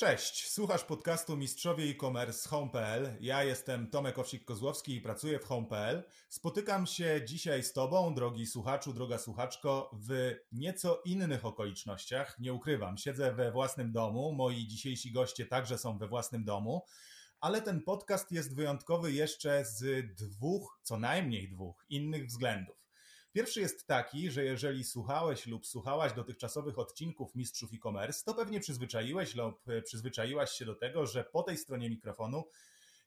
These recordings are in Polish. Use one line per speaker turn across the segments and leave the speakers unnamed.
Cześć, słuchasz podcastu Mistrzowie e-commerce Home.pl. Ja jestem Tomek Owsik-Kozłowski i pracuję w Home.pl. Spotykam się dzisiaj z Tobą, drogi słuchaczu, droga słuchaczko, w nieco innych okolicznościach. Nie ukrywam, siedzę we własnym domu, moi dzisiejsi goście także są we własnym domu, ale ten podcast jest wyjątkowy jeszcze z dwóch, co najmniej dwóch innych względów. Pierwszy jest taki, że jeżeli słuchałeś lub słuchałaś dotychczasowych odcinków Mistrzów e-commerce, to pewnie przyzwyczaiłeś lub przyzwyczaiłaś się do tego, że po tej stronie mikrofonu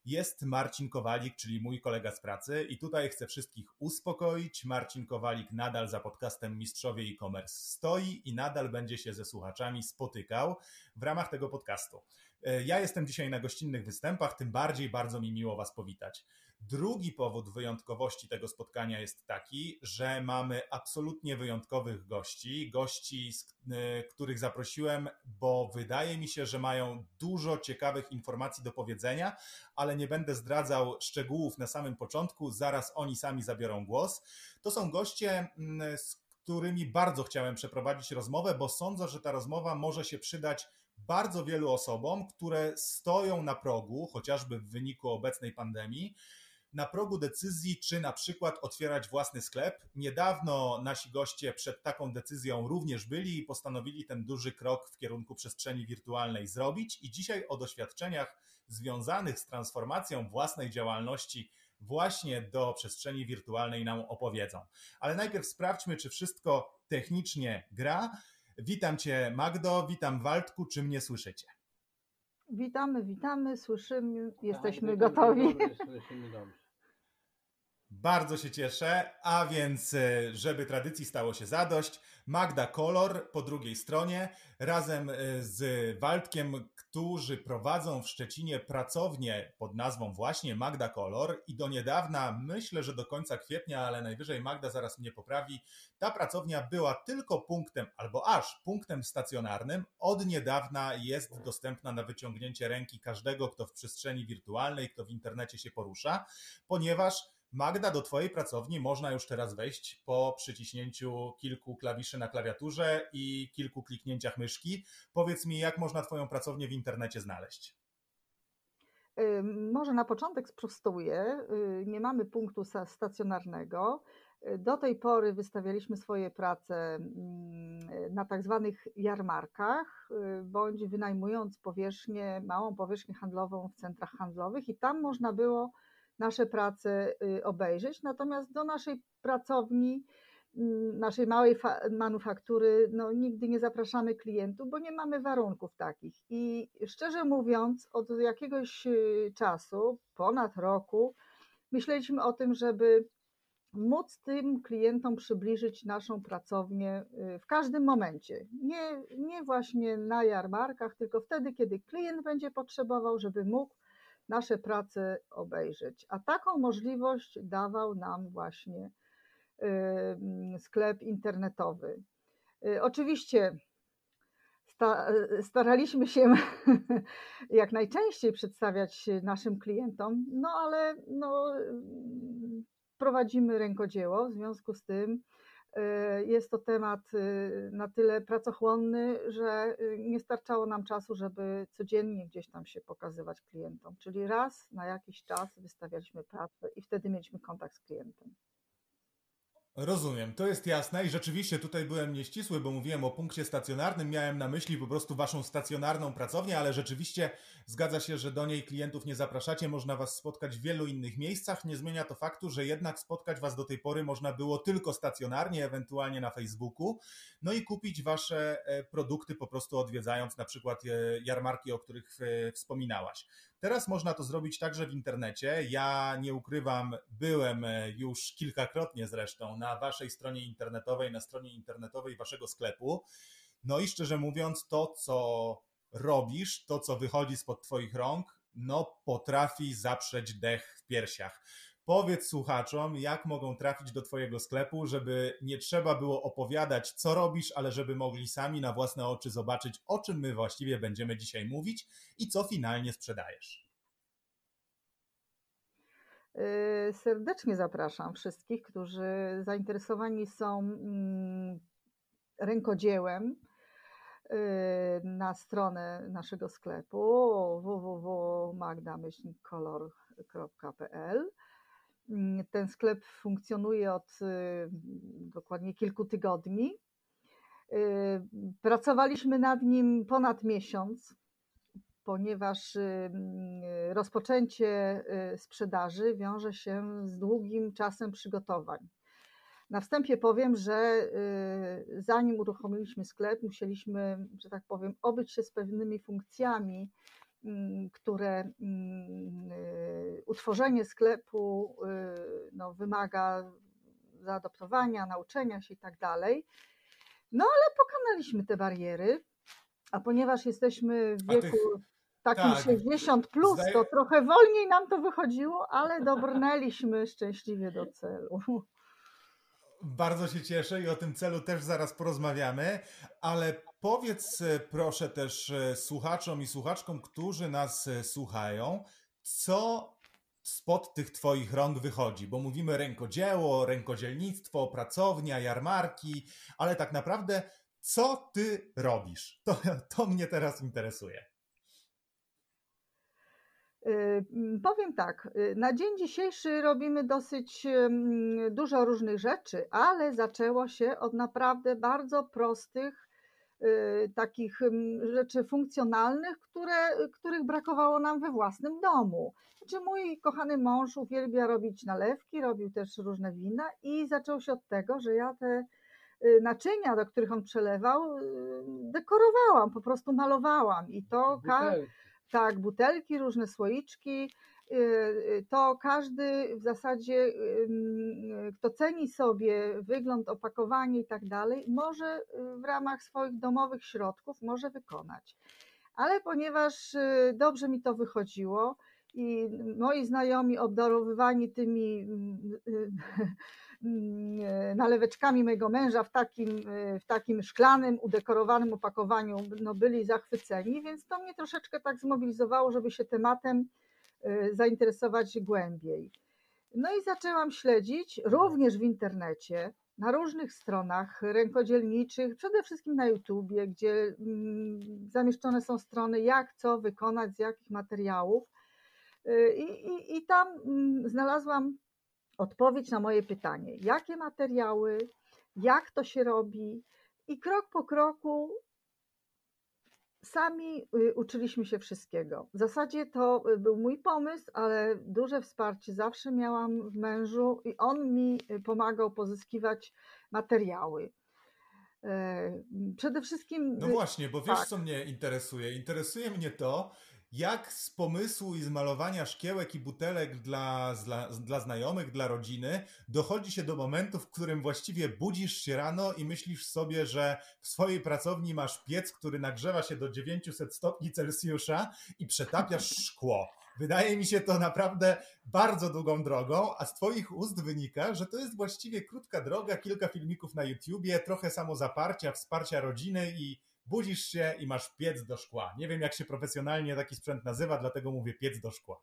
jest Marcin Kowalik, czyli mój kolega z pracy i tutaj chcę wszystkich uspokoić. Marcin Kowalik nadal za podcastem Mistrzowie e-commerce stoi i nadal będzie się ze słuchaczami spotykał w ramach tego podcastu. E, ja jestem dzisiaj na gościnnych występach, tym bardziej bardzo mi miło Was powitać. Drugi powód wyjątkowości tego spotkania jest taki, że mamy absolutnie wyjątkowych gości, gości, y, których zaprosiłem, bo wydaje mi się, że mają dużo ciekawych informacji do powiedzenia, ale nie będę zdradzał szczegółów na samym początku, zaraz oni sami zabiorą głos. To są goście, mm, z którymi bardzo chciałem przeprowadzić rozmowę, bo sądzę, że ta rozmowa może się przydać bardzo wielu osobom, które stoją na progu, chociażby w wyniku obecnej pandemii, na progu decyzji, czy na przykład otwierać własny sklep. Niedawno nasi goście przed taką decyzją również byli i postanowili ten duży krok w kierunku przestrzeni wirtualnej zrobić. I dzisiaj o doświadczeniach związanych z transformacją własnej działalności właśnie do przestrzeni wirtualnej nam opowiedzą. Ale najpierw sprawdźmy, czy wszystko technicznie gra. Witam Cię, Magdo, witam Waldku, czy mnie słyszycie?
Witamy, witamy, słyszymy, jesteśmy tak, gotowi. Słyszymy dobrze.
Bardzo się cieszę, a więc, e, żeby tradycji stało się zadość, Magda Kolor po drugiej stronie, razem e, z Waldkiem, którzy prowadzą w Szczecinie pracownię pod nazwą właśnie Magda Kolor i do niedawna, myślę, że do końca kwietnia, ale najwyżej Magda zaraz mnie poprawi, ta pracownia była tylko punktem, albo aż punktem stacjonarnym. Od niedawna jest dostępna na wyciągnięcie ręki każdego, kto w przestrzeni wirtualnej, kto w internecie się porusza, ponieważ Magda, do Twojej pracowni można już teraz wejść po przyciśnięciu kilku klawiszy na klawiaturze i kilku kliknięciach myszki. Powiedz mi, jak można Twoją pracownię w internecie znaleźć?
Może na początek sprostuję. Y, nie mamy punktu stacjonarnego. Y, do tej pory wystawialiśmy swoje prace mm, na tak zwanych jarmarkach, y, bądź wynajmując powierzchnię, małą powierzchnię handlową w centrach handlowych, i tam można było nasze prace y, obejrzeć. Natomiast do naszej pracowni, mm, naszej małej manufaktury, no, nigdy nie zapraszamy klientów, bo nie mamy warunków takich. I szczerze mówiąc, od jakiegoś y, czasu, ponad roku, myśleliśmy o tym, żeby móc tym klientom przybliżyć naszą pracownię y, w każdym momencie. Nie, nie właśnie na jarmarkach, tylko wtedy, kiedy klient będzie potrzebował, żeby mógł nasze prace obejrzeć. A taką możliwość dawał nam właśnie sklep internetowy. Y, oczywiście staraliśmy się jak najczęściej przedstawiać naszym klientom, no ale no, prowadzimy rękodzieło, w związku z tym jest to temat y, na tyle pracochłonny, że y, nie starczało nam czasu, żeby codziennie gdzieś tam się pokazywać klientom. Czyli raz na jakiś czas wystawialiśmy pracę i wtedy mieliśmy kontakt z klientem.
Rozumiem, to jest jasne i rzeczywiście tutaj byłem nieścisły, bo mówiłem o punkcie stacjonarnym, miałem na myśli po prostu waszą stacjonarną pracownię, ale rzeczywiście zgadza się, że do niej klientów nie zapraszacie, można was spotkać w wielu innych miejscach. Nie zmienia to faktu, że jednak spotkać was do tej pory można było tylko stacjonarnie, ewentualnie na Facebooku, no i kupić wasze e, produkty po prostu odwiedzając na przykład e, jarmarki, o których e, wspominałaś. Teraz można to zrobić także w internecie. Ja nie ukrywam, byłem e, już kilkakrotnie zresztą na waszej stronie internetowej, na stronie internetowej waszego sklepu. No i szczerze mówiąc, to co robisz, to co wychodzi spod twoich rąk, no potrafi zaprzeć dech w piersiach. Powiedz słuchaczom, jak mogą trafić do Twojego sklepu, żeby nie trzeba było opowiadać, co robisz, ale żeby mogli sami na własne oczy zobaczyć, o czym my właściwie będziemy dzisiaj mówić i co finalnie sprzedajesz.
Yy, serdecznie zapraszam wszystkich, którzy zainteresowani są mm, rękodziełem, na stronę naszego sklepu www.magdamyślnikkolor.pl. Mm, ten sklep funkcjonuje od dokładnie kilku tygodni. Pracowaliśmy nad nim ponad miesiąc ponieważ rozpoczęcie y, sprzedaży wiąże się z długim czasem przygotowań. Na wstępie powiem, że y, zanim uruchomiliśmy sklep, musieliśmy, że tak powiem, obyć się z pewnymi funkcjami, które y, utworzenie sklepu no, wymaga zaadoptowania, nauczenia się i tak dalej. No ale pokonaliśmy te bariery, a ponieważ jesteśmy w wieku takim tak. 60 plus, to trochę wolniej nam to wychodziło, ale dobrnęliśmy szczęśliwie do celu.
Bardzo się cieszę i o tym celu też zaraz porozmawiamy, ale powiedz e, proszę też e, słuchaczom i słuchaczkom, którzy nas e, słuchają, co spod tych Twoich rąk wychodzi, bo mówimy rękodzieło, rękodzielnictwo, pracownia, jarmarki, ale tak naprawdę co Ty robisz? To, to mnie teraz interesuje.
Y, powiem tak, y, na dzień dzisiejszy robimy dosyć dużo różnych rzeczy, ale zaczęło się od naprawdę bardzo prostych, y, takich rzeczy funkcjonalnych, które, których brakowało nam we własnym domu. Znaczy mój kochany mąż uwielbia robić nalewki, robił też różne wina i zaczął się od tego, że ja te naczynia, do których on przelewał, dekorowałam, po prostu malowałam i to... Butelki tak, butelki, różne słoiczki. Y, y, to każdy w zasadzie, kto ceni sobie wygląd, opakowanie i tak dalej, może y, w ramach swoich domowych środków może wykonać. Ale ponieważ dobrze mi to wychodziło i moi znajomi obdarowywani tymi naleweczkami mojego męża w takim, e, w takim szklanym, udekorowanym opakowaniu no, byli zachwyceni, więc to mnie troszeczkę tak zmobilizowało, żeby się tematem e, zainteresować głębiej. No i zaczęłam śledzić również w internecie, na różnych stronach rękodzielniczych, przede wszystkim na YouTubie, gdzie mm, zamieszczone są strony, jak co wykonać, z jakich materiałów. E, I, i, i tam mm, znalazłam odpowiedź na moje pytanie, jakie materiały, jak to się robi i krok po kroku sami y, uczyliśmy się wszystkiego. W zasadzie to y, był mój pomysł, ale duże wsparcie zawsze miałam w mężu i on mi y, pomagał pozyskiwać materiały. E, przede wszystkim.
No właśnie, bo wiesz, tak. co mnie interesuje? Interesuje mnie to, jak z pomysłu i z malowania szkiełek i butelek dla, dla, dla znajomych, dla rodziny, dochodzi się do momentu, w którym właściwie budzisz się rano i myślisz sobie, że w swojej pracowni masz piec, który nagrzewa się do 900 stopni Celsjusza i przetapiasz szkło. Wydaje mi się to naprawdę bardzo długą drogą, a z Twoich ust wynika, że to jest właściwie krótka droga, kilka filmików na YouTubie, trochę samozaparcia, wsparcia rodziny i budzisz się i masz piec do szkła. Nie wiem, jak się profesjonalnie taki sprzęt nazywa, dlatego mówię piec do szkła.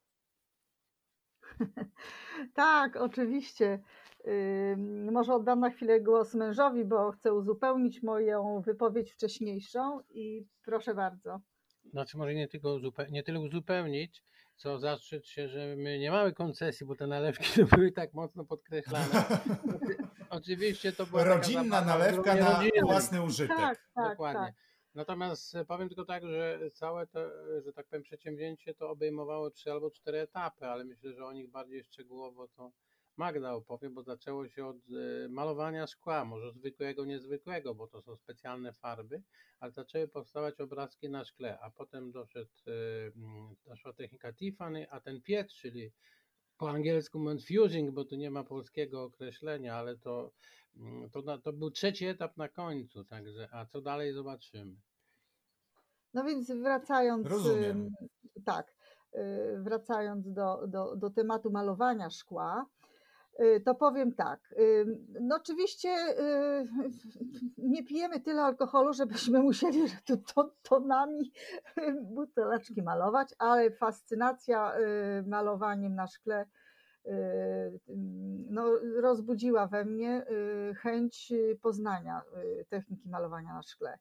tak, oczywiście. może oddam na chwilę głos mężowi, bo chcę uzupełnić moją wypowiedź wcześniejszą i proszę bardzo.
Znaczy może nie, tylko nie tyle uzupełnić, co zastrzec się, że my nie mamy koncesji, bo te nalewki były tak mocno podkreślane. Oczywiście to była
rodzinna nalewka na własny użytek.
Tak, tak,
Dokładnie. Tak. Natomiast e, powiem tylko tak, że całe to, że tak powiem, przedsięwzięcie to obejmowało trzy albo cztery etapy, ale myślę, że o nich bardziej szczegółowo to Magda opowie, bo zaczęło się od e, malowania szkła, może zwykłego, niezwykłego, bo to są specjalne farby, ale zaczęły powstawać obrazki na szkle, a potem doszedł, e, doszła technika Tiffany, a ten piec, czyli po angielsku fusing, bo tu nie ma polskiego określenia, ale to Mm, to, to był trzeci etap na końcu, także, a co dalej zobaczymy.
No więc wracając.
Rozumiem.
Tak, y, wracając do, do, do tematu malowania szkła, y, to powiem tak. Y, no oczywiście nie pijemy tyle alkoholu, żebyśmy musieli tu tonami buteleczki malować, ale fascynacja malowaniem na szkle Y, no, rozbudziła we mnie y, chęć poznania y, techniki malowania na szkle.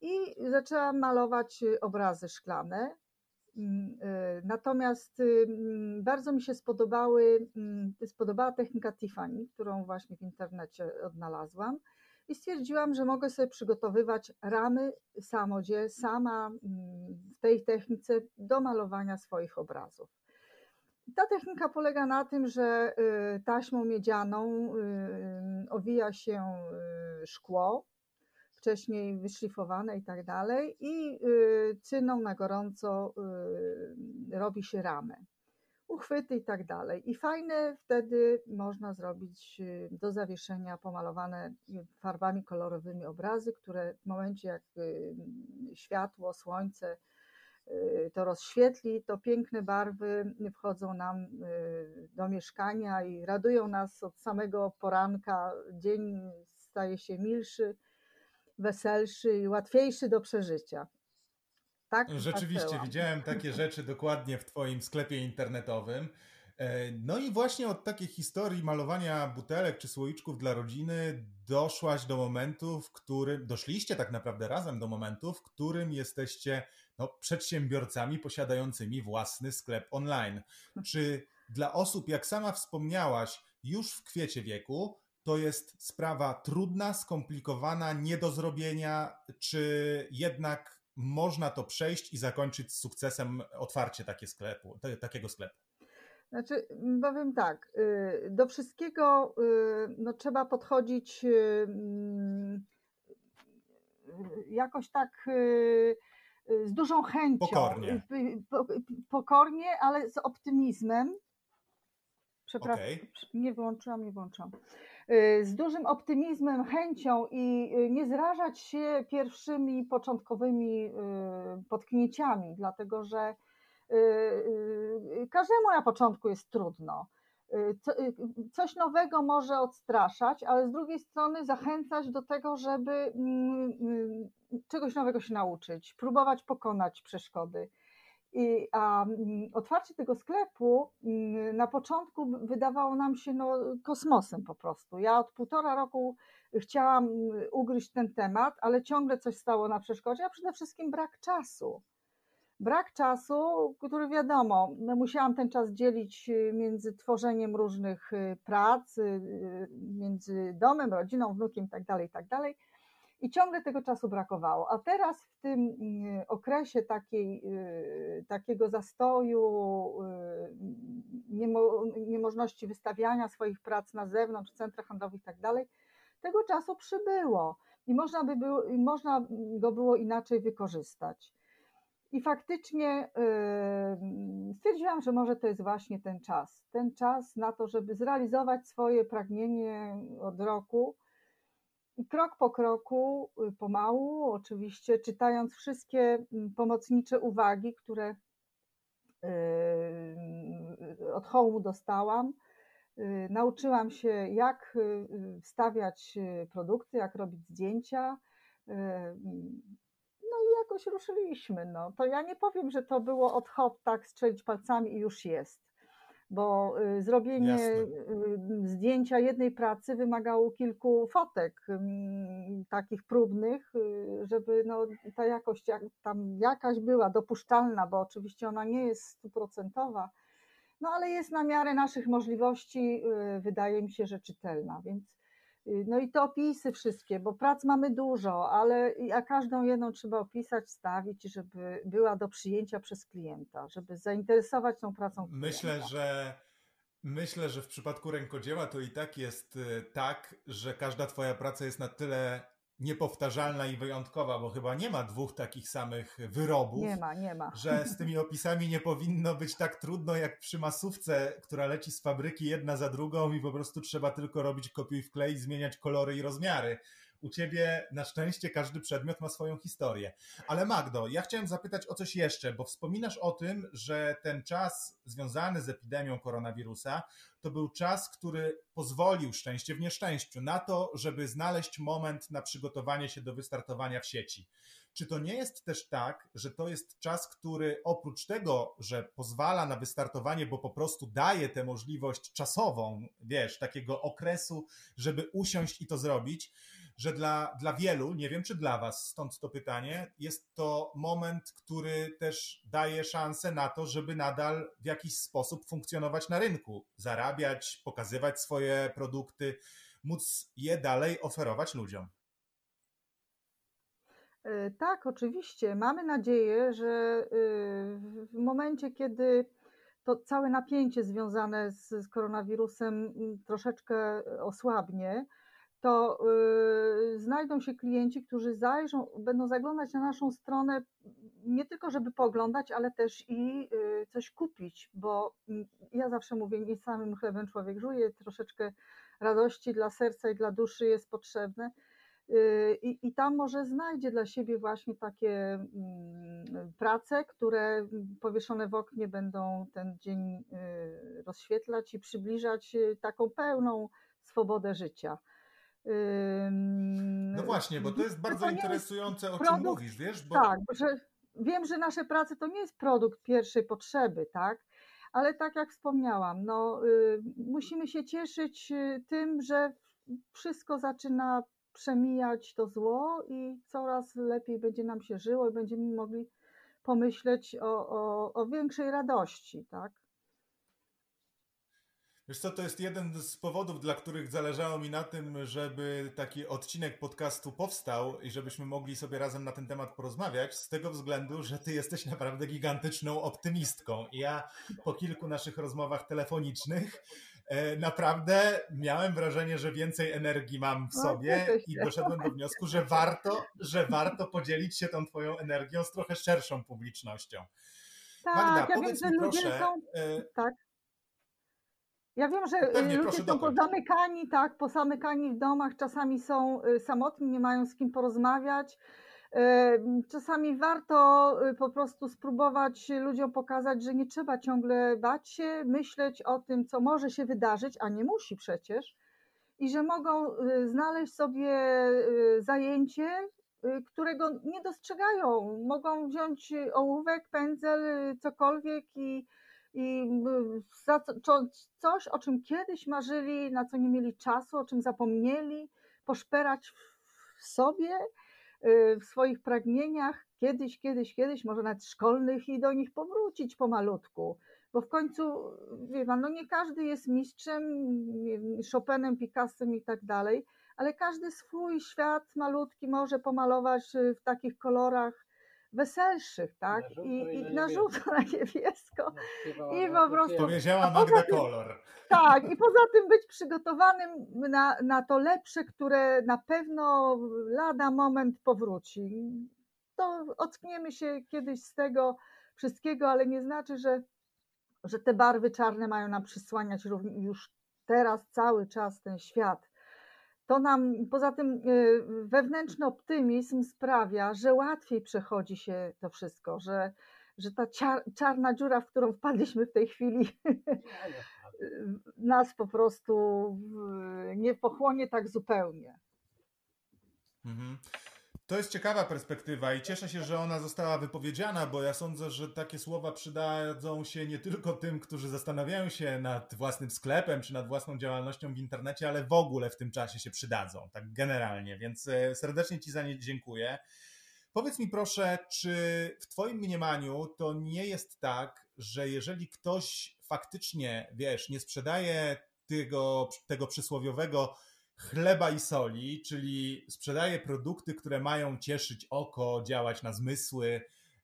i zaczęłam malować obrazy szklane. Mm, natomiast mm, bardzo mi się spodobały, spodobała technika Tiffany, którą właśnie w internecie odnalazłam i stwierdziłam, że mogę sobie przygotowywać ramy samodzie, sama w tej technice do malowania swoich obrazów. Ta technika polega na tym, że y, taśmą miedzianą y, owija się y, szkło, wcześniej wyszlifowane i tak dalej, i cyną na gorąco robi się ramę, uchwyty i tak dalej. I fajne wtedy można zrobić do zawieszenia pomalowane farbami kolorowymi obrazy, które w momencie jak światło, słońce, to rozświetli, to piękne barwy wchodzą nam y, do mieszkania i radują nas od samego poranka. Dzień staje się milszy, weselszy i łatwiejszy do przeżycia.
Tak? Rzeczywiście, widziałem takie rzeczy dokładnie w Twoim sklepie internetowym. E, no i właśnie od takiej historii malowania butelek czy słoiczków dla rodziny doszłaś do momentu, w którym doszliście tak naprawdę razem do momentu, w którym jesteście no, przedsiębiorcami posiadającymi własny sklep online. Czy dla osób, jak sama wspomniałaś, już w kwiecie wieku, to jest sprawa trudna, skomplikowana, nie do zrobienia, czy jednak można to przejść i zakończyć z sukcesem otwarcie takie sklepu, takiego sklepu?
Znaczy, powiem tak, y, do wszystkiego y, no, trzeba podchodzić y, mm, jakoś tak z dużą chęcią.
Pokornie.
Pokornie, ale z optymizmem. Przepraszam, okay. nie wyłączyłam, nie włączyłam. Z dużym optymizmem, chęcią i nie zrażać się pierwszymi początkowymi potknięciami, dlatego że każdemu na początku jest trudno. Coś nowego może odstraszać, ale z drugiej strony zachęcać do tego, żeby mm, mm, czegoś nowego się nauczyć, próbować pokonać przeszkody. I, a mm, otwarcie tego sklepu na początku wydawało nam się no, kosmosem po prostu. Ja od półtora roku chciałam ugryźć ten temat, ale ciągle coś stało na przeszkodzie, a przede wszystkim brak czasu brak czasu, który wiadomo, no musiałam ten czas dzielić y, między tworzeniem różnych y, prac, y, między domem, rodziną, wnukiem itd., tak itd. Tak I ciągle tego czasu brakowało. A teraz w tym okresie takiej, takiego zastoju, niemo, niemożności wystawiania swoich prac na zewnątrz, w centrach handlowych itd., tak tego czasu przybyło i można, by było, można go było inaczej wykorzystać. I faktycznie stwierdziłam, że może to jest właśnie ten czas. Ten czas na to, żeby zrealizować swoje pragnienie od roku. I krok po kroku, y, pomału, oczywiście, czytając wszystkie pomocnicze uwagi, które od hołmu dostałam, y, nauczyłam się, jak y, wstawiać produkty, jak robić zdjęcia jakoś ruszyliśmy. No. To ja nie powiem, że to było od hop, tak strzelić palcami i już jest. Bo y, zrobienie Jasne. Y, zdjęcia jednej pracy wymagało kilku fotek mm, takich próbnych, y, żeby no, ta jakość tam jakaś była dopuszczalna, bo oczywiście ona nie jest stuprocentowa, no ale jest na miarę naszych możliwości, wydaje mi się, że czytelna, więc no i te opisy wszystkie, bo prac mamy dużo, ale a każdą jedną trzeba opisać, stawić, żeby była do przyjęcia przez klienta, żeby zainteresować tą pracą klienta.
Myślę, że myślę, że w przypadku rękodzieła to i tak jest y, tak, że każda twoja praca jest na tyle niepowtarzalna i wyjątkowa, bo chyba nie ma dwóch takich samych wyrobów.
Nie ma, nie ma.
Że z tymi opisami nie powinno być tak trudno jak przy masówce, która leci z fabryki jedna za drugą i po prostu trzeba tylko robić kopiuj wklej, zmieniać kolory i rozmiary. U ciebie na szczęście każdy przedmiot ma swoją historię. Ale Magdo, ja chciałem zapytać o coś jeszcze, bo wspominasz o tym, że ten czas związany z epidemią koronawirusa to był czas, który pozwolił szczęście w nieszczęściu na to, żeby znaleźć moment na przygotowanie się do wystartowania w sieci. Czy to nie jest też tak, że to jest czas, który oprócz tego, że pozwala na wystartowanie, bo po prostu daje tę możliwość czasową, wiesz, takiego okresu, żeby usiąść i to zrobić, że dla, dla wielu, nie wiem czy dla Was, stąd to pytanie, jest to moment, który też daje szansę na to, żeby nadal w jakiś sposób funkcjonować na rynku, zarabiać, pokazywać swoje produkty, móc je dalej oferować ludziom.
E, tak, oczywiście. Mamy nadzieję, że e, w momencie, kiedy to całe napięcie związane z, z koronawirusem troszeczkę osłabnie, to yy, znajdą się klienci, którzy zajrzą, będą zaglądać na naszą stronę nie tylko, żeby pooglądać, ale też i yy, coś kupić, bo yy, ja zawsze mówię, nie samym chlebem człowiek żuje, troszeczkę radości dla serca i dla duszy jest potrzebne. Y, I, I tam może znajdzie dla siebie właśnie takie mm, prace, które powieszone w oknie będą ten dzień y, rozświetlać i przybliżać y, taką pełną swobodę życia.
No właśnie, bo to jest bardzo to interesujące, o
produkt,
czym mówisz, wiesz? Bo...
Tak, że wiem, że nasze prace to nie jest produkt pierwszej potrzeby, tak? Ale tak jak wspomniałam, no, y, musimy się cieszyć tym, że wszystko zaczyna przemijać to zło i coraz lepiej będzie nam się żyło i będziemy mogli pomyśleć o, o, o większej radości, tak?
Wiesz co, to jest jeden z powodów, dla których zależało mi na tym, żeby taki odcinek podcastu powstał i żebyśmy mogli sobie razem na ten temat porozmawiać, z tego względu, że ty jesteś naprawdę gigantyczną optymistką. I ja po kilku naszych rozmowach telefonicznych E, naprawdę miałem wrażenie, że więcej energii mam w no, sobie i doszedłem do wniosku, że warto, że warto podzielić się tą twoją energią z trochę szerszą publicznością.
Tak, Magda, ja wiem, że proszę, są... E, tak. Ja wiem, że Pewnie, ludzie są pozamykani, tak, pozamykani w domach, czasami są y, samotni, nie mają z kim porozmawiać. Czasami warto y, po prostu spróbować ludziom pokazać, że nie trzeba ciągle bać się, myśleć o tym, co może się wydarzyć, a nie musi przecież, i że mogą y, znaleźć sobie y, zajęcie, którego nie dostrzegają. Mogą wziąć ołówek, pędzel, cokolwiek i, i coś, o czym kiedyś marzyli, na co nie mieli czasu, o czym zapomnieli, poszperać w sobie Y, w swoich pragnieniach kiedyś, kiedyś, kiedyś, może nawet szkolnych i do nich powrócić pomalutku. Bo w końcu, wie pan, no nie każdy jest mistrzem, Chopinem, Picassem i tak dalej, ale każdy swój świat malutki może pomalować y, w takich kolorach weselszych, tak?
Na I, i,
na, żółto, na niebiesko. No, I po prostu.
Powiedziała Magda kolor.
Tak, i poza tym być przygotowanym na, na to lepsze, które na pewno lada moment powróci. To ockniemy się kiedyś z tego wszystkiego, ale nie znaczy, że, że te barwy czarne mają nam przysłaniać już teraz cały czas ten świat to nam poza tym y, wewnętrzny optymizm sprawia, że łatwiej przechodzi się to wszystko, że, że ta czarna dziura, w którą wpadliśmy w tej chwili, nas po prostu nie pochłonie tak zupełnie.
Mhm. To jest ciekawa perspektywa i cieszę się, że ona została wypowiedziana, bo ja sądzę, że takie słowa przydadzą się nie tylko tym, którzy zastanawiają się nad własnym sklepem czy nad własną działalnością w internecie, ale w ogóle w tym czasie się przydadzą, tak generalnie. Więc e, serdecznie Ci za nie dziękuję. Powiedz mi proszę, czy w Twoim mniemaniu to nie jest tak, że jeżeli ktoś faktycznie, wiesz, nie sprzedaje tego, tego przysłowiowego chleba i soli, czyli sprzedaje produkty, które mają cieszyć oko, działać na zmysły,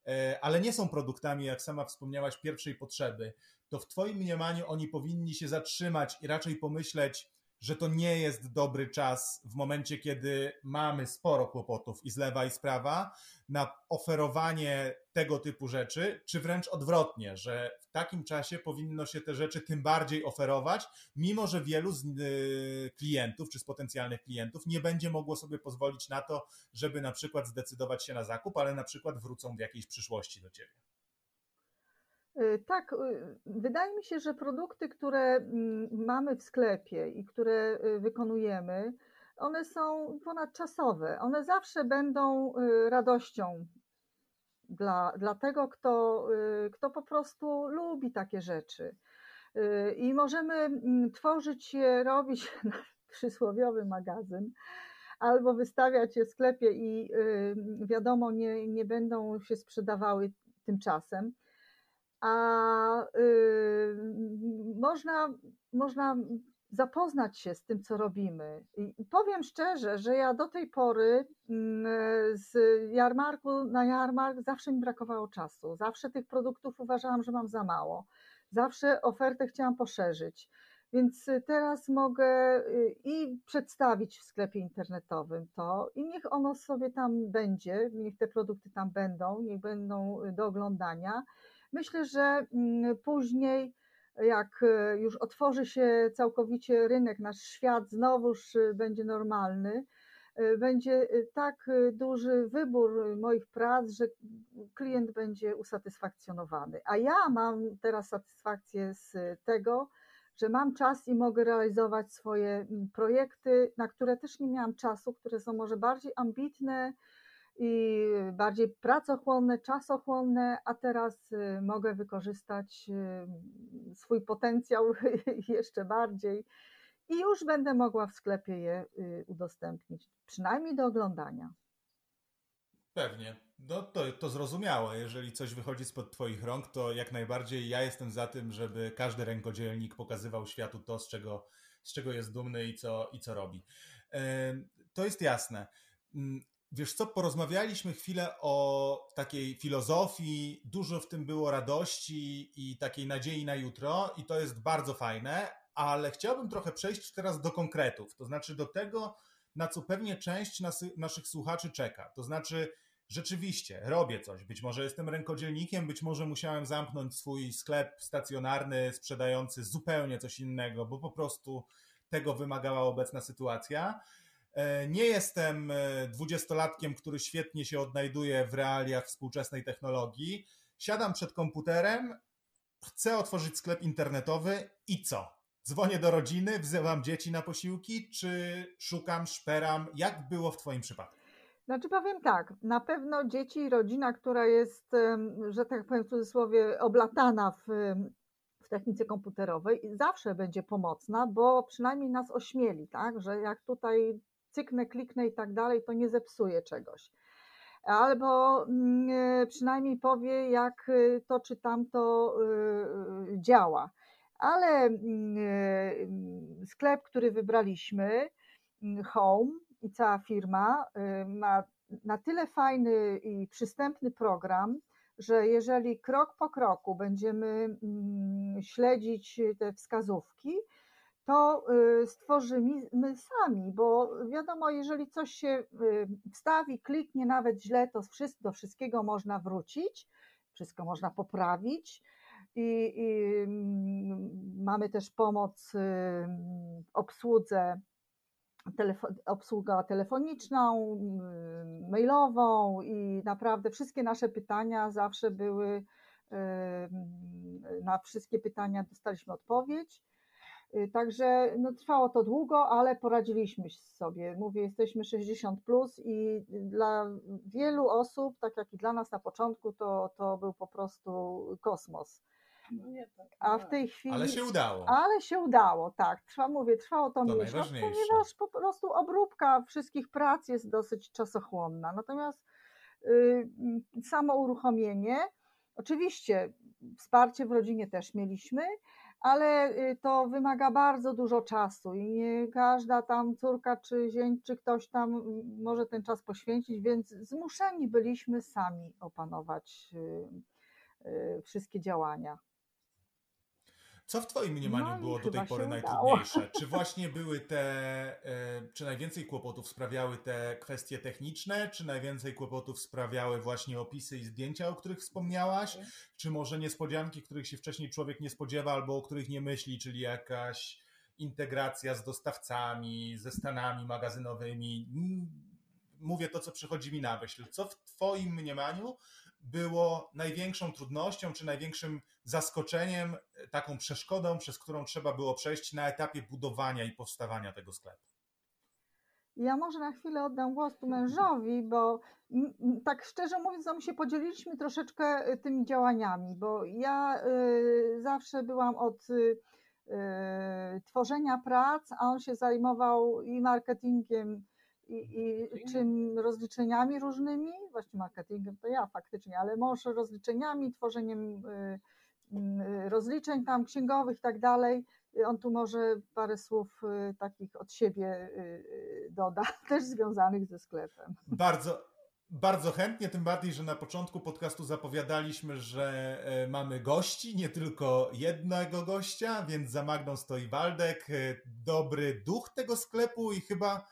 e, ale nie są produktami, jak sama wspomniałaś, pierwszej potrzeby, to w Twoim mniemaniu oni powinni się zatrzymać i raczej pomyśleć, że to nie jest dobry czas w momencie, kiedy mamy sporo kłopotów i z lewa i z prawa na oferowanie tego typu rzeczy, czy wręcz odwrotnie, że w takim czasie powinno się te rzeczy tym bardziej oferować, mimo że wielu z y, klientów czy z potencjalnych klientów nie będzie mogło sobie pozwolić na to, żeby na przykład zdecydować się na zakup, ale na przykład wrócą w jakiejś przyszłości do ciebie.
Y, tak, y, wydaje mi się, że produkty, które mm, mamy w sklepie i które y, wykonujemy, one są ponadczasowe. One zawsze będą radością dla, dla tego, kto, kto po prostu lubi takie rzeczy. I możemy mm, tworzyć je, robić przysłowiowy magazyn, albo wystawiać je w sklepie i wiadomo, nie, nie będą się sprzedawały tymczasem. A można, można zapoznać się z tym, co robimy. I powiem szczerze, że ja do tej pory mm, z jarmarku na jarmark zawsze mi brakowało czasu. Zawsze tych produktów uważałam, że mam za mało. Zawsze ofertę chciałam poszerzyć. Więc teraz mogę y, i przedstawić w sklepie internetowym to, i niech ono sobie tam będzie, niech te produkty tam będą, niech będą do oglądania. Myślę, że mm, później jak e, już otworzy się całkowicie rynek, nasz świat znowuż e, będzie normalny, e, będzie tak duży wybór moich prac, że klient będzie usatysfakcjonowany. A ja mam teraz satysfakcję z tego, że mam czas i mogę realizować swoje projekty, na które też nie miałam czasu, które są może bardziej ambitne, i bardziej pracochłonne, czasochłonne, a teraz y, mogę wykorzystać y, swój potencjał jeszcze bardziej i już będę mogła w sklepie je y, udostępnić, przynajmniej do oglądania.
Pewnie. No to, to zrozumiałe. Jeżeli coś wychodzi spod Twoich rąk, to jak najbardziej ja jestem za tym, żeby każdy rękodzielnik pokazywał światu to, z czego, z czego jest dumny i co, i co robi. To jest jasne. Wiesz co, porozmawialiśmy chwilę o takiej filozofii, dużo w tym było radości i takiej nadziei na jutro, i to jest bardzo fajne, ale chciałbym trochę przejść teraz do konkretów, to znaczy do tego, na co pewnie część nas, naszych słuchaczy czeka. To znaczy, rzeczywiście robię coś. Być może jestem rękodzielnikiem, być może musiałem zamknąć swój sklep stacjonarny, sprzedający zupełnie coś innego, bo po prostu tego wymagała obecna sytuacja. E, nie jestem e, dwudziestolatkiem, który świetnie się odnajduje w realiach współczesnej technologii. Siadam przed komputerem, chcę otworzyć sklep internetowy i co? Dzwonię do rodziny, wzywam dzieci na posiłki, czy szukam, szperam? Jak było w Twoim przypadku?
Znaczy powiem tak, na pewno dzieci i rodzina, która jest, że tak powiem w cudzysłowie, oblatana w, w technice komputerowej, zawsze będzie pomocna, bo przynajmniej nas ośmieli, tak, że jak tutaj cyknę, kliknę i tak dalej, to nie zepsuje czegoś. Albo mm, e, przynajmniej powie, jak e, to czy tamto e, działa. Ale mm, sklep, który wybraliśmy, mm, Home i cała firma ma na tyle fajny i przystępny program, że jeżeli krok po kroku będziemy śledzić te wskazówki, to y, stworzymy sami, bo wiadomo, jeżeli coś się y, wstawi, kliknie nawet źle, to do wszystkiego można wrócić, wszystko można poprawić. I, i mm, mamy też pomoc y, w obsłudze obsługa telefoniczną, mailową i naprawdę wszystkie nasze pytania zawsze były, na wszystkie pytania dostaliśmy odpowiedź. Y, także no, trwało to długo, ale poradziliśmy sobie. Mówię, jesteśmy 60 plus i dla wielu osób, tak jak i dla nas na początku, to, to był po prostu kosmos.
No tak, A w tej chwili. Ale się udało.
Ale się udało, tak. Trwa, mówię, trwało to, to miesiąc, ponieważ po prostu obróbka wszystkich prac jest dosyć czasochłonna. Natomiast y, samo uruchomienie, oczywiście wsparcie w rodzinie też mieliśmy, ale y, to wymaga bardzo dużo czasu i nie każda tam córka czy zięć, czy ktoś tam może ten czas poświęcić, więc zmuszeni byliśmy sami opanować y, y, wszystkie działania.
Co w Twoim mniemaniu no było do tej pory najtrudniejsze? Czy właśnie były te, e, czy najwięcej kłopotów sprawiały te kwestie techniczne, czy najwięcej kłopotów sprawiały właśnie opisy i zdjęcia, o których wspomniałaś? Czy może niespodzianki, których się wcześniej człowiek nie spodziewa albo o których nie myśli, czyli jakaś integracja z dostawcami, ze stanami magazynowymi? Mówię to, co przychodzi mi na myśl. Co w Twoim mniemaniu było największą trudnością czy największym zaskoczeniem, e, taką przeszkodą, przez którą trzeba było przejść na etapie budowania i powstawania tego sklepu?
Ja może na chwilę oddam głos tu mężowi, bo tak szczerze mówiąc, no my się podzieliliśmy troszeczkę e, tymi działaniami, bo ja y, zawsze byłam od y, tworzenia prac, a on się zajmował i marketingiem, I, i czym rozliczeniami różnymi, właśnie marketingiem to ja faktycznie, ale może rozliczeniami, tworzeniem y, y, rozliczeń tam księgowych i tak dalej. On tu może parę słów y, takich od siebie doda, też związanych ze sklepem.
Bardzo, bardzo chętnie, tym bardziej, że na początku podcastu zapowiadaliśmy, że e, mamy gości, nie tylko jednego gościa, więc za Magdą stoi Waldek, e, dobry duch tego sklepu i chyba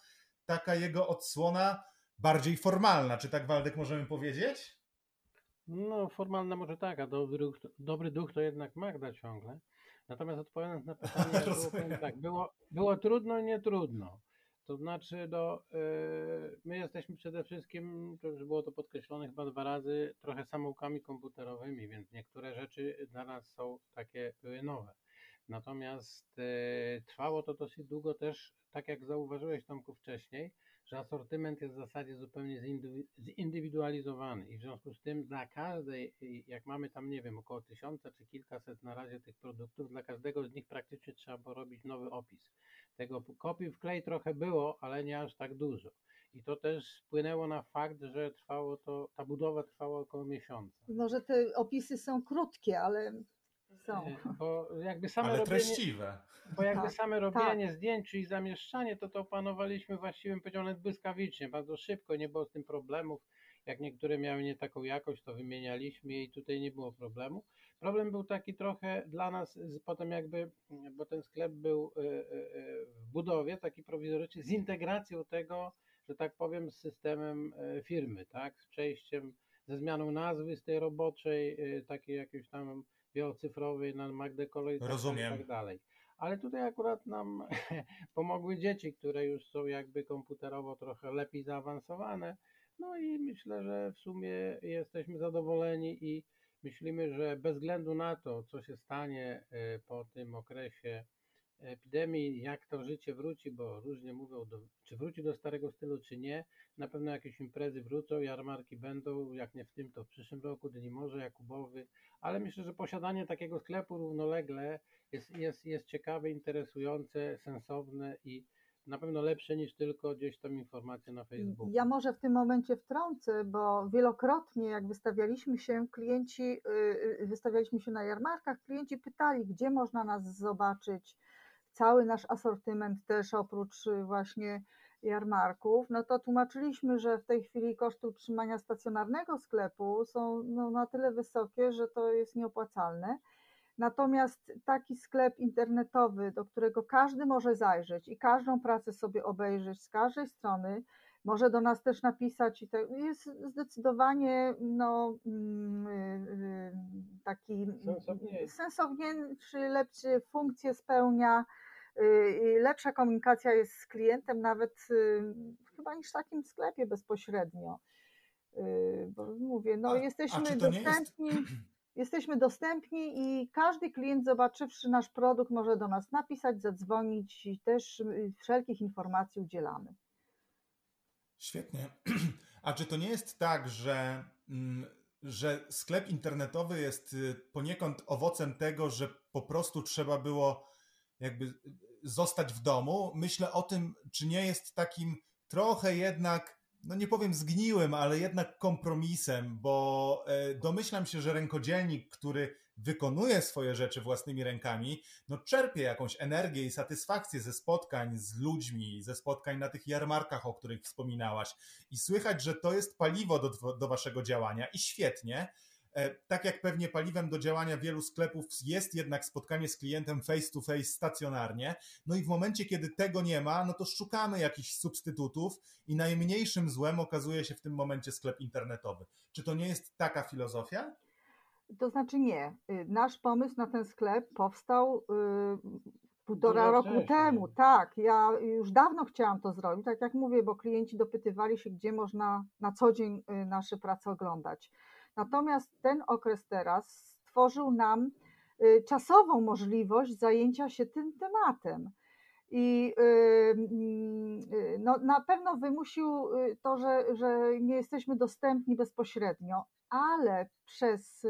taka jego odsłona bardziej formalna. Czy tak, Waldek, możemy powiedzieć?
No, formalna może tak, a dobry duch, dobry duch to jednak Magda ciągle. Natomiast odpowiadając na pytanie, było, tak, było, było trudno, nie trudno. To znaczy, no, yy, my jesteśmy przede wszystkim, to już było to podkreślone chyba dwa razy, trochę samoułkami komputerowymi, więc niektóre rzeczy dla nas są takie, były nowe. Natomiast yy, trwało to dosyć długo też, tak jak zauważyłeś Tomku wcześniej, że asortyment jest w zasadzie zupełnie zindywidualizowany i w związku z tym dla każdej, jak mamy tam, nie wiem, około tysiąca czy kilkaset na razie tych produktów, dla każdego z nich praktycznie trzeba porobić nowy opis. Tego kopii wklej trochę było, ale nie aż tak dużo. I to też wpłynęło na fakt, że trwało to, ta budowa trwała około miesiąca.
Może te opisy są krótkie, ale są.
E, bo jakby same
ale
robienie,
treściwe.
Bo jakby tak, same robienie tak. zdjęć i zamieszczanie, to to opanowaliśmy powiedział nawet błyskawicznie, bardzo szybko, nie było z tym problemów. Jak niektóre miały nie taką jakość, to wymienialiśmy i tutaj nie było problemu. Problem był taki trochę dla nas, potem jakby, bo ten sklep był e, e, w budowie, taki prowizoryczny, z integracją tego, że tak powiem, z systemem firmy, tak, z przejściem, ze zmianą nazwy z tej roboczej, takiej jakiejś tam biocyfrowej na Magdę Kolej i tak, tak dalej. Ale tutaj akurat nam pomogły dzieci, które już są jakby komputerowo trochę lepiej zaawansowane. No i myślę, że w sumie jesteśmy zadowoleni i myślimy, że bez względu na to, co się stanie e, po tym okresie epidemii, jak to życie wróci, bo różnie mówią, do, czy wróci do starego stylu, czy nie. Na pewno jakieś imprezy wrócą, jarmarki będą, jak nie w tym, to w przyszłym roku, Dni Morza, Jakubowy, ale myślę, że posiadanie takiego sklepu równolegle jest, jest, jest ciekawe, interesujące, sensowne i na pewno lepsze niż tylko gdzieś tam informacje na Facebooku.
Ja może w tym momencie wtrącę, bo wielokrotnie jak wystawialiśmy się, klienci, y, y, wystawialiśmy się na jarmarkach, klienci pytali, gdzie można nas zobaczyć, cały nasz asortyment też oprócz y, właśnie jarmarków, no to tłumaczyliśmy, że w tej chwili koszty utrzymania stacjonarnego sklepu są no, na tyle wysokie, że to jest nieopłacalne. Natomiast taki sklep internetowy, do którego każdy może zajrzeć i każdą pracę sobie obejrzeć z każdej strony, może do nas też napisać i to jest zdecydowanie no, mm, y, taki sensowniejszy, lepsze funkcje spełnia, y, lepsza komunikacja jest z klientem nawet y, chyba niż w takim sklepie bezpośrednio. Bo mówię, no a, jesteśmy a dostępni. Jest... Jesteśmy dostępni i każdy klient zobaczywszy nasz produkt może do nas napisać, zadzwonić i też wszelkich informacji udzielamy.
Świetnie. A czy to nie jest tak, że, mm, że sklep internetowy jest y, poniekąd owocem tego, że po prostu trzeba było jakby zostać w domu? Myślę o tym, czy nie jest takim trochę jednak no nie powiem zgniłym, ale jednak kompromisem, bo e, domyślam się, że rękodzielnik, który wykonuje swoje rzeczy własnymi rękami, no czerpie jakąś energię i satysfakcję ze spotkań z ludźmi, ze spotkań na tych jarmarkach, o których wspominałaś. I słychać, że to jest paliwo do, do waszego działania i świetnie. E, tak jak pewnie paliwem do działania wielu sklepów jest jednak spotkanie z klientem face to face stacjonarnie. No i w momencie, kiedy tego nie ma, no to szukamy jakichś substytutów i najmniejszym złem okazuje się w tym momencie sklep internetowy. Czy to nie jest taka filozofia?
To znaczy nie. Y, nasz pomysł na ten sklep powstał yy, półtora roku temu. Tak, ja już dawno chciałam to zrobić, tak jak mówię, bo klienci dopytywali się, gdzie można na co dzień y, nasze prace oglądać. Natomiast ten okres teraz stworzył nam y, czasową możliwość zajęcia się tym tematem. I y, y, no, na pewno wymusił to, że, że nie jesteśmy dostępni bezpośrednio, ale przez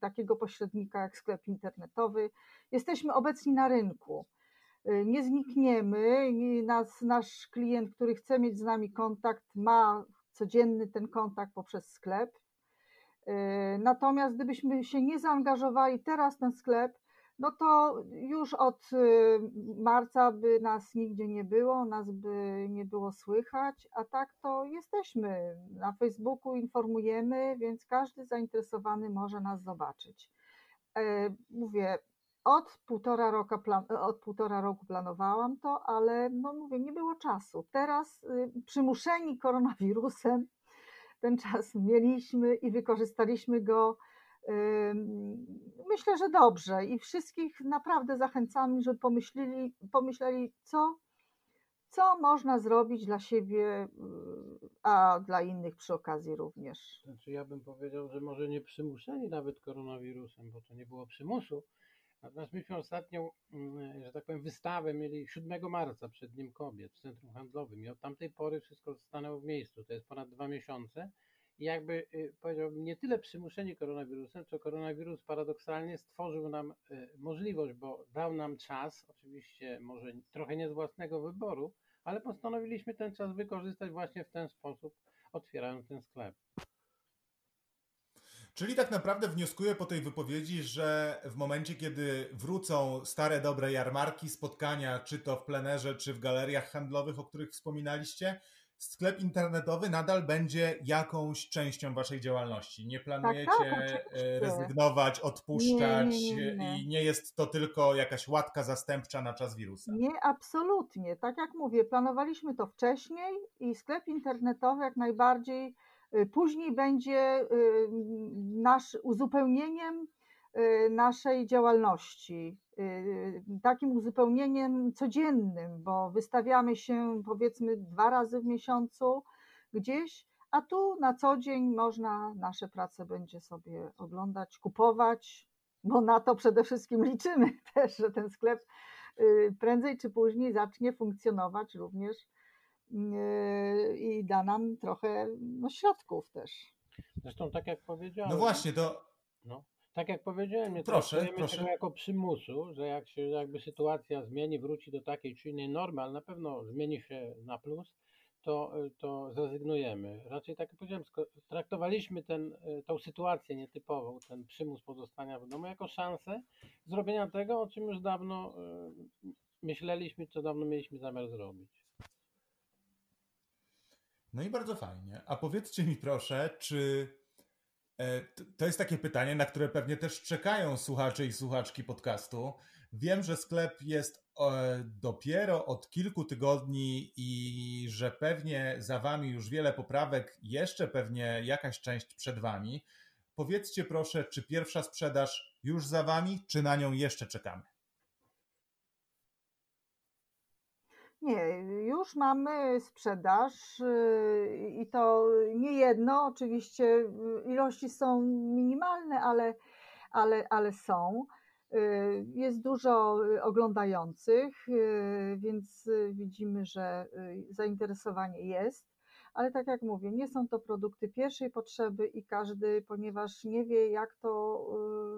takiego pośrednika jak sklep internetowy jesteśmy obecni na rynku. nie znikniemy. Nas, nasz klient, który chce mieć z nami kontakt, ma codzienny ten kontakt poprzez sklep. Natomiast gdybyśmy się nie zaangażowali teraz ten sklep, no to już od marca by nas nigdzie nie było, nas by nie było słychać, a tak to jesteśmy. Na Facebooku informujemy, więc każdy zainteresowany może nas zobaczyć. E, mówię, od półtora, roku, od półtora roku planowałam to, ale no mówię, nie było czasu. Teraz y, przymuszeni koronawirusem ten czas mieliśmy i wykorzystaliśmy go. Myślę, że dobrze i wszystkich naprawdę zachęcamy, żeby pomyśleli, pomyśleli co, co można zrobić dla siebie, y, a dla innych przy okazji również.
Znaczy ja bym powiedział, że może nie przymuszeni nawet koronawirusem, bo to nie było przymusu, Natomiast myśmy ostatnią, mm, że tak powiem, wystawę mieli 7 marca przed Dniem Kobiet w Centrum Handlowym i od tamtej pory wszystko stanęło w miejscu. To jest ponad dwa miesiące. Jakby y, powiedziałbym, nie tyle przymuszeni koronawirusem, co koronawirus paradoksalnie stworzył nam y, możliwość, bo dał nam czas, oczywiście może trochę nie z własnego wyboru, ale postanowiliśmy ten czas wykorzystać właśnie w ten sposób, otwierając ten sklep.
Czyli tak naprawdę wnioskuję po tej wypowiedzi, że w momencie, kiedy wrócą stare, dobre jarmarki, spotkania, czy to w plenerze, czy w galeriach handlowych, o których wspominaliście, sklep internetowy nadal będzie jakąś częścią waszej działalności. Nie planujecie tak, tak, rezygnować, odpuszczać nie, nie, nie, i nie jest to tylko jakaś łatka zastępcza na czas wirusa.
Nie, absolutnie. Tak jak mówię, planowaliśmy to wcześniej i sklep internetowy jak najbardziej Y, później będzie y, nasz uzupełnieniem y, naszej działalności, takim uzupełnieniem codziennym, bo wystawiamy się powiedzmy dwa razy w miesiącu gdzieś, a tu na co dzień można nasze prace będzie sobie oglądać, kupować, bo na to przede wszystkim liczymy też, że ten sklep prędzej czy później zacznie funkcjonować również Yy, i da nam trochę no, środków też.
Zresztą tak jak powiedziałem.
No właśnie, to.
No, tak jak powiedziałem, nie
proszę, proszę.
tego jako przymusu, że jak się jakby sytuacja zmieni, wróci do takiej czy innej normy, ale na pewno zmieni się na plus, to, to zrezygnujemy. Raczej tak jak powiedziałem, traktowaliśmy ten, tą sytuację nietypową, ten przymus pozostania w domu jako szansę zrobienia tego, o czym już dawno yy, myśleliśmy, co dawno mieliśmy zamiar zrobić.
No i bardzo fajnie. A powiedzcie mi proszę, czy to jest takie pytanie, na które pewnie też czekają słuchacze i słuchaczki podcastu. Wiem, że sklep jest e, dopiero od kilku tygodni i że pewnie za wami już wiele poprawek, jeszcze pewnie jakaś część przed wami. Powiedzcie proszę, czy pierwsza sprzedaż już za wami, czy na nią jeszcze czekamy?
Nie, już mamy sprzedaż y, i to nie jedno. Oczywiście y, ilości są minimalne, ale, ale, ale są. Y, jest dużo oglądających, więc widzimy, że zainteresowanie jest ale tak jak mówię, nie są to produkty pierwszej potrzeby i każdy, ponieważ nie wie, jak to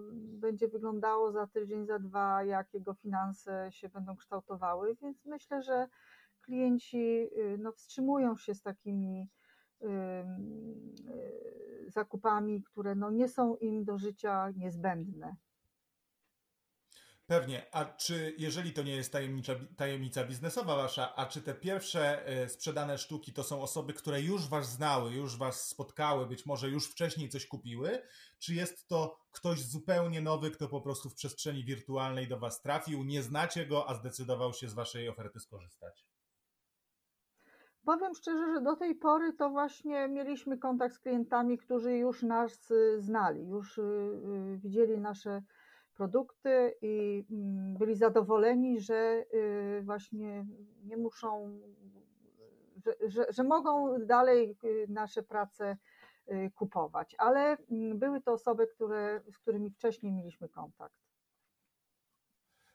y, będzie wyglądało za tydzień, za dwa, jak jego finanse się będą kształtowały, więc myślę, że klienci y, no, wstrzymują się z takimi y, zakupami, które no, nie są im do życia niezbędne.
Pewnie. A czy, jeżeli to nie jest tajemnica biznesowa wasza, a czy te pierwsze e, sprzedane sztuki to są osoby, które już was znały, już was spotkały, być może już wcześniej coś kupiły? Czy jest to ktoś zupełnie nowy, kto po prostu w przestrzeni wirtualnej do was trafił, nie znacie go, a zdecydował się z waszej oferty skorzystać?
Powiem szczerze, że do tej pory to właśnie mieliśmy kontakt z klientami, którzy już nas y, znali, już y, y, widzieli nasze produkty i mm, byli zadowoleni, że y, właśnie nie muszą, że, że, że mogą dalej y, nasze prace y, kupować, ale mm, były to osoby, które, z którymi wcześniej mieliśmy kontakt.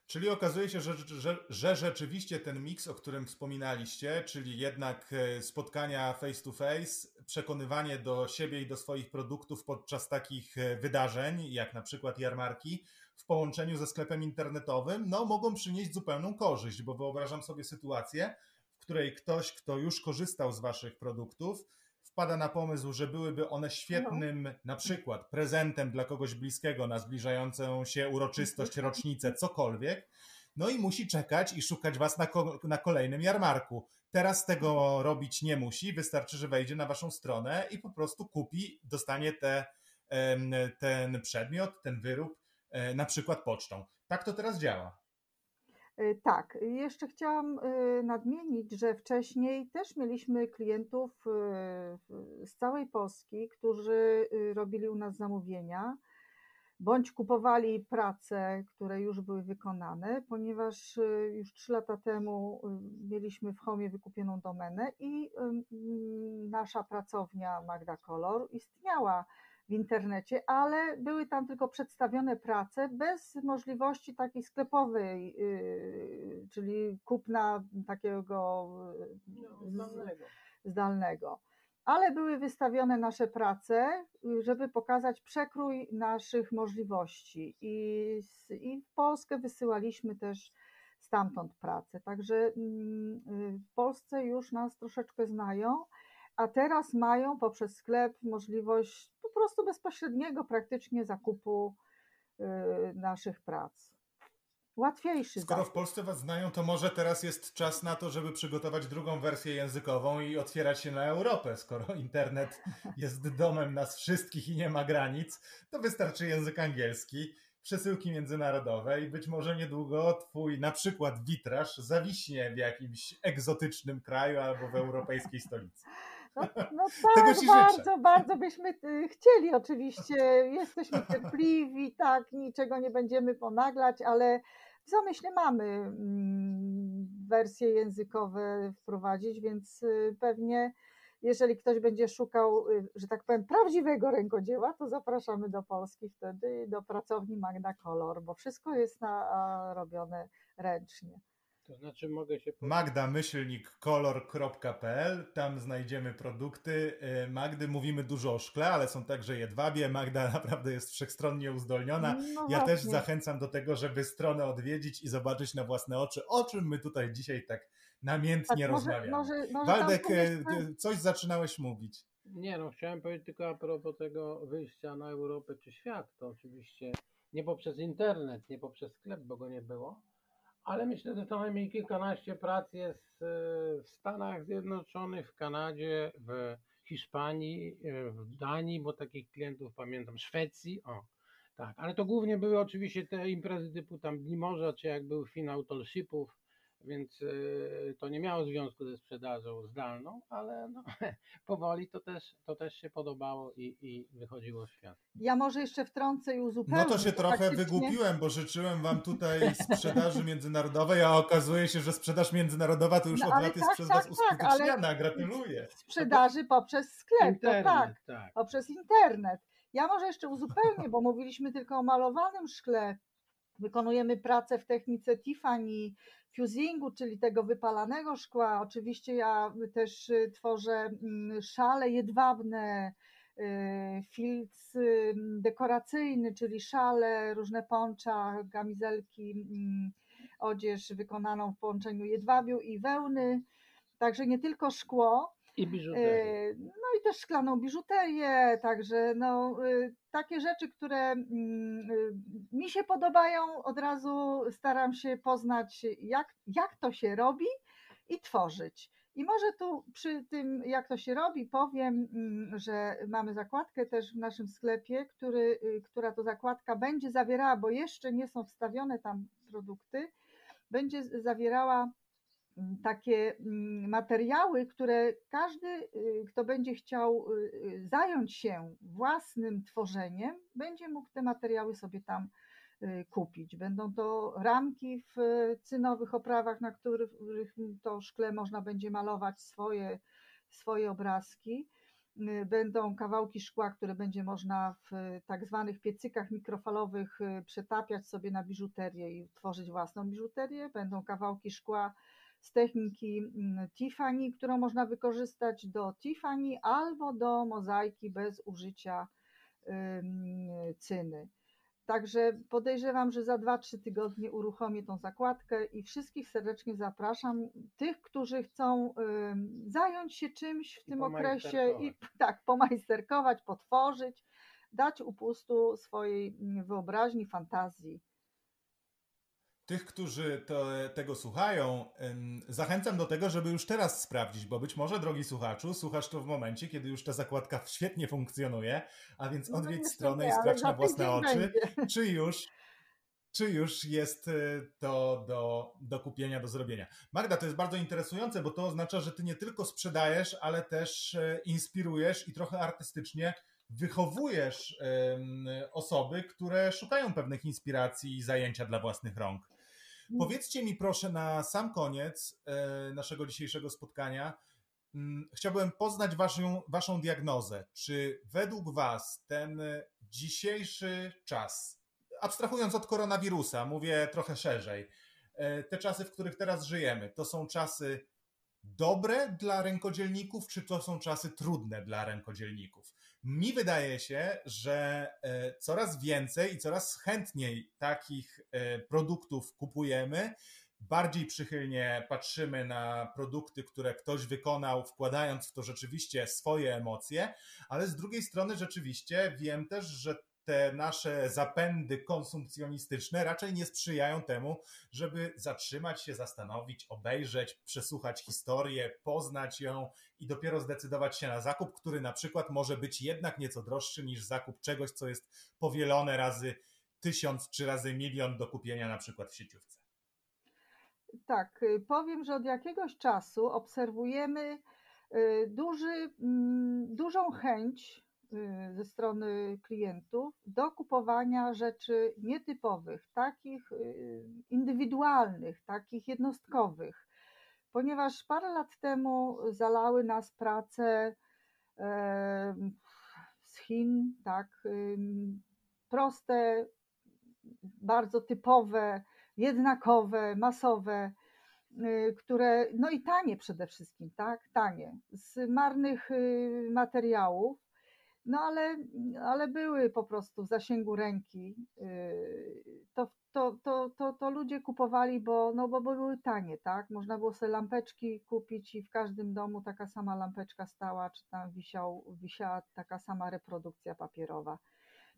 Czyli okazuje się, że, że, że, rzeczywiście ten miks, o którym wspominaliście, czyli jednak e, spotkania face to face, przekonywanie do siebie i do swoich produktów podczas takich e, wydarzeń, jak na przykład jarmarki, w połączeniu ze sklepem internetowym, no mogą przynieść zupełną korzyść, bo wyobrażam sobie sytuację, w której ktoś, kto już korzystał z waszych produktów, wpada na pomysł, że byłyby one świetnym no. na przykład prezentem dla kogoś bliskiego na zbliżającą się uroczystość, rocznicę, cokolwiek, no i musi czekać i szukać was na, ko na kolejnym jarmarku. Teraz tego robić nie musi, wystarczy, że wejdzie na waszą stronę i po prostu kupi, dostanie te, ten przedmiot, ten wyrób, na przykład pocztą. Tak to teraz działa.
Y, tak, jeszcze chciałam y, nadmienić, że wcześniej też mieliśmy klientów z całej Polski, którzy robili u nas zamówienia, bądź kupowali prace, które już były wykonane, ponieważ już trzy lata temu mieliśmy w Homie wykupioną domenę i nasza pracownia Magda Color istniała w internecie, ale były tam tylko przedstawione prace bez możliwości takiej sklepowej, yy, czyli kupna takiego
no, zdalnego.
zdalnego. Ale były wystawione nasze prace, żeby pokazać przekrój naszych możliwości. I, i w Polskę wysyłaliśmy też stamtąd pracę. Także mm, w Polsce już nas troszeczkę znają a teraz mają poprzez sklep możliwość po prostu bezpośredniego praktycznie zakupu y, naszych prac. Łatwiejszy.
Skoro w Polsce Was znają, to może teraz jest czas na to, żeby przygotować drugą wersję językową i otwierać się na Europę. Skoro internet jest domem nas wszystkich i nie ma granic, to wystarczy język angielski, przesyłki międzynarodowe i być może niedługo Twój na przykład witraż zawiśnie w jakimś egzotycznym kraju albo w europejskiej stolicy.
No, no tak, bardzo, bardzo byśmy y, chcieli oczywiście. Jesteśmy cierpliwi, tak, niczego nie będziemy ponaglać, ale w zamyśle mamy mm, wersje językowe wprowadzić, więc y, pewnie jeżeli ktoś będzie szukał, y, że tak powiem, prawdziwego rękodzieła, to zapraszamy do Polski wtedy, do pracowni Magna Color, bo wszystko jest na, robione ręcznie.
To znaczy mogę się...
Magda myślnik kolor.pl, tam znajdziemy produkty. Y, Magdy mówimy dużo o szkle, ale są także jedwabie. Magda naprawdę jest wszechstronnie uzdolniona. No ja też zachęcam do tego, żeby stronę odwiedzić i zobaczyć na własne oczy, o czym my tutaj dzisiaj tak namiętnie tak, rozmawiamy. Może, może Waldek, y, coś zaczynałeś mówić.
Nie no, chciałem powiedzieć tylko a propos tego wyjścia na Europę czy świat, to oczywiście nie poprzez internet, nie poprzez sklep, bo go nie było, ale myślę, że co najmniej kilkanaście prac jest e, w Stanach Zjednoczonych, w Kanadzie, w Hiszpanii, e, w Danii, bo takich klientów pamiętam, Szwecji, o, tak, ale to głównie były oczywiście te imprezy typu tam Dni Morza, czy jak był finał Tolshipów, więc e, to nie miało związku ze sprzedażą zdalną, ale no, powoli to też, to też się podobało i, i wychodziło w świat.
Ja może jeszcze wtrącę i uzupełnię.
No to się trochę faktycznie... wygłupiłem, bo życzyłem wam tutaj sprzedaży międzynarodowej, a okazuje się, że sprzedaż międzynarodowa to już no, od lat jest tak, przez tak, was tak, uskuteczniana. Gratuluję.
Sprzedaży poprzez sklep, internet, to tak, tak, poprzez internet. Ja może jeszcze uzupełnię, bo mówiliśmy tylko o malowanym szkle. Wykonujemy pracę w technice Tiffany, fusingu, czyli tego wypalanego szkła. Oczywiście ja też y, tworzę mm, szale jedwabne, y, filc y, dekoracyjny, czyli szale, różne poncza, kamizelki, mm, odzież wykonaną w połączeniu jedwabiu i wełny. Także nie tylko szkło,
i biżuterię.
No i też szklaną biżuterię, także no, takie rzeczy, które mm, mi się podobają, od razu staram się poznać, jak, jak to się robi i tworzyć. I może tu przy tym, jak to się robi, powiem, mm, że mamy zakładkę też w naszym sklepie, który, y, która to zakładka będzie zawierała, bo jeszcze nie są wstawione tam produkty, będzie zawierała takie mm, materiały, które każdy, y, kto będzie chciał y, y, zająć się własnym tworzeniem, będzie mógł te materiały sobie tam kupić. Będą to ramki w cynowych oprawach, na których to szkle można będzie malować swoje, swoje obrazki. będą kawałki szkła, które będzie można w tak zwanych piecykach mikrofalowych przetapiać sobie na biżuterię i tworzyć własną biżuterię. Będą kawałki szkła z techniki mm, Tiffany, którą można wykorzystać do Tiffany albo do mozaiki bez użycia cyny. Także podejrzewam, że za 2-3 tygodnie uruchomię tą zakładkę i wszystkich serdecznie zapraszam. Tych, którzy chcą zająć się czymś w I tym okresie i tak, pomajsterkować, potworzyć, dać upustu swojej mm, wyobraźni, fantazji
tych, którzy tego słuchają, zachęcam do tego, żeby już teraz sprawdzić, bo być może, drogi słuchaczu, słuchasz to w momencie, kiedy już ta zakładka świetnie funkcjonuje, a więc no odwiedź no stronę nie, i sprawdź na własne oczy, czy już, czy już jest y, to do, do kupienia, do zrobienia. Magda, to jest bardzo interesujące, bo to oznacza, że ty nie tylko sprzedajesz, ale też e, inspirujesz i trochę artystycznie wychowujesz osoby, które szukają pewnych inspiracji i zajęcia dla własnych rąk. Powiedzcie mi proszę na sam koniec e, naszego dzisiejszego spotkania, mm, chciałbym poznać waszą, waszą diagnozę. Czy według was ten dzisiejszy czas, abstrahując od koronawirusa, mówię trochę szerzej, e, te czasy, w których teraz żyjemy, to są czasy dobre dla rękodzielników, czy to są czasy trudne dla rękodzielników? Mi wydaje się, że e, coraz więcej i coraz chętniej takich e, produktów kupujemy. Bardziej przychylnie patrzymy na produkty, które ktoś wykonał, wkładając w to rzeczywiście swoje emocje, ale z drugiej strony rzeczywiście wiem też, że te nasze zapędy konsumpcjonistyczne raczej nie sprzyjają temu, żeby zatrzymać się, zastanowić, obejrzeć, przesłuchać historię, poznać ją i dopiero zdecydować się na zakup, który na przykład może być jednak nieco droższy niż zakup czegoś, co jest powielone razy tysiąc czy razy milion do kupienia na przykład w sieciówce.
Tak, y, powiem, że od jakiegoś czasu obserwujemy y, duży, mm, dużą chęć ze strony klientów do kupowania rzeczy nietypowych, takich y, indywidualnych, takich jednostkowych, ponieważ parę lat temu zalały nas prace z Chin, tak, proste, bardzo typowe, jednakowe, masowe, y, które, no i tanie przede wszystkim, tak, tanie, z marnych materiałów, no ale, ale były po prostu w zasięgu ręki. Yy, to, to, to, to, to ludzie kupowali, bo, no bo były tanie, tak? Można było sobie lampeczki kupić i w każdym domu taka sama lampeczka stała, czy tam wisiał, wisiała taka sama reprodukcja papierowa.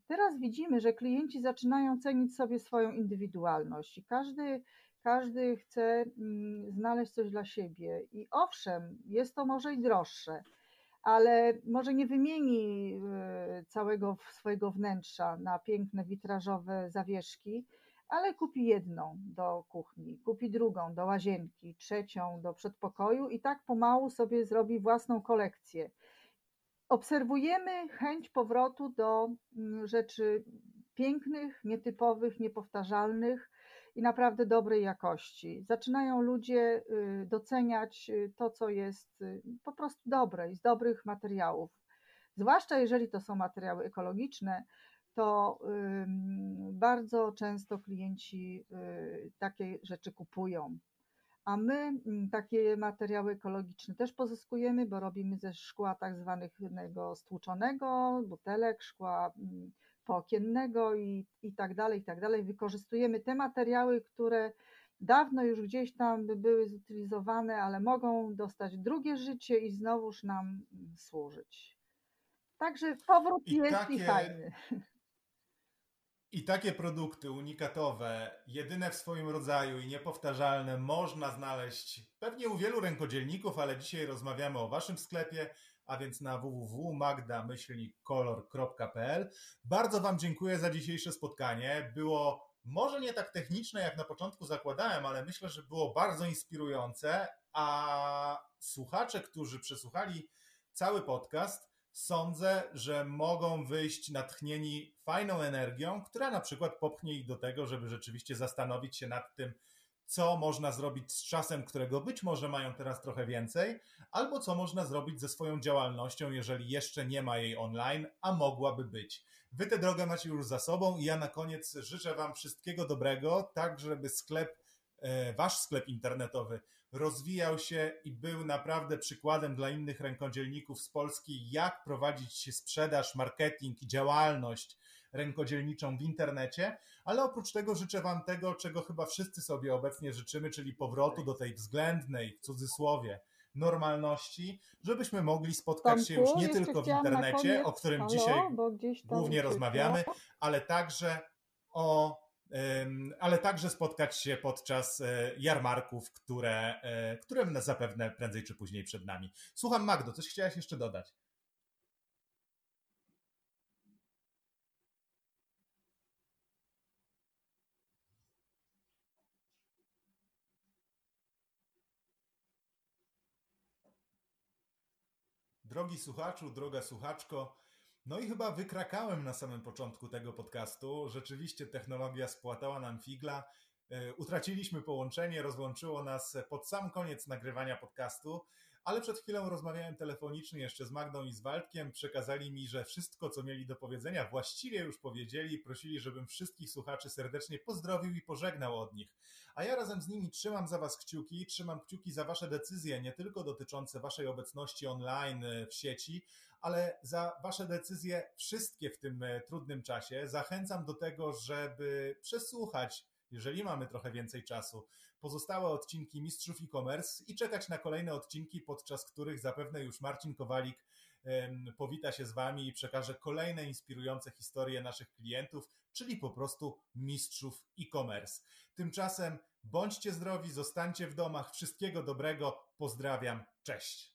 Teraz widzimy, że klienci zaczynają cenić sobie swoją indywidualność i każdy, każdy chce mm, znaleźć coś dla siebie. I owszem, jest to może i droższe, ale może nie wymieni e, całego swojego wnętrza na piękne witrażowe zawieszki, ale kupi jedną do kuchni, kupi drugą do łazienki, trzecią do przedpokoju i tak pomału sobie zrobi własną kolekcję. Obserwujemy chęć powrotu do mm, rzeczy pięknych, nietypowych, niepowtarzalnych, i naprawdę dobrej jakości. Zaczynają ludzie y, doceniać y, to, co jest y, po prostu dobre i z dobrych materiałów. Zwłaszcza jeżeli to są materiały ekologiczne, to bardzo często klienci takie rzeczy kupują. A my mm, takie materiały ekologiczne też pozyskujemy, bo robimy ze szkła tak zwanego stłuczonego, butelek, szkła mm, pookiennego i, i tak dalej, i tak dalej. Wykorzystujemy te materiały, które dawno już gdzieś tam by były zutylizowane, ale mogą dostać drugie życie i znowuż nam służyć. Także powrót I jest takie, i fajny.
I takie produkty unikatowe, jedyne w swoim rodzaju i niepowtarzalne można znaleźć pewnie u wielu rękodzielników, ale dzisiaj rozmawiamy o waszym sklepie a więc na www.magda-kolor.pl. Bardzo Wam dziękuję za dzisiejsze spotkanie. Było może nie tak techniczne, jak na początku zakładałem, ale myślę, że było bardzo inspirujące, a słuchacze, którzy przesłuchali cały podcast, sądzę, że mogą wyjść natchnieni fajną energią, która na przykład popchnie ich do tego, żeby rzeczywiście zastanowić się nad tym, co można zrobić z czasem, którego być może mają teraz trochę więcej, albo co można zrobić ze swoją działalnością, jeżeli jeszcze nie ma jej online, a mogłaby być. Wy tę drogę macie już za sobą i ja na koniec życzę Wam wszystkiego dobrego, tak żeby sklep, e, Wasz sklep internetowy rozwijał się i był naprawdę przykładem dla innych rękodzielników z Polski, jak prowadzić sprzedaż, marketing i działalność rękodzielniczą w internecie, ale oprócz tego życzę Wam tego, czego chyba wszyscy sobie obecnie życzymy, czyli powrotu do tej względnej, w cudzysłowie, normalności, żebyśmy mogli spotkać
Tomku,
się już nie tylko w internecie,
koniec-
o którym
Halo,
dzisiaj głównie rozmawiamy, ale także o ale także spotkać się podczas e, jarmarków, które, e, które zapewne prędzej czy później przed nami. Słucham Magdo, coś chciałaś jeszcze dodać? Drogi słuchaczu, droga słuchaczko, no i chyba wykrakałem na samym początku tego podcastu. Rzeczywiście technologia spłatała nam figla. E, Utraciliśmy połączenie, rozłączyło nas pod sam koniec nagrywania podcastu, ale przed chwilą rozmawiałem telefonicznie jeszcze z Magdą i z Waldkiem. Przekazali mi, że wszystko, co mieli do powiedzenia, właściwie już powiedzieli. Prosili, żebym wszystkich słuchaczy serdecznie pozdrowił i pożegnał od nich. A ja razem z nimi trzymam za Was kciuki, trzymam kciuki za Wasze decyzje, nie tylko dotyczące Waszej obecności online e, w sieci, ale za Wasze decyzje wszystkie w tym e, trudnym czasie. Zachęcam do tego, żeby przesłuchać, jeżeli mamy trochę więcej czasu, pozostałe odcinki Mistrzów e-commerce i czekać na kolejne odcinki, podczas których zapewne już Marcin Kowalik powita się z Wami i przekaże kolejne inspirujące historie naszych klientów, czyli po prostu mistrzów e-commerce. Tymczasem bądźcie zdrowi, zostańcie w domach, wszystkiego dobrego, pozdrawiam, cześć.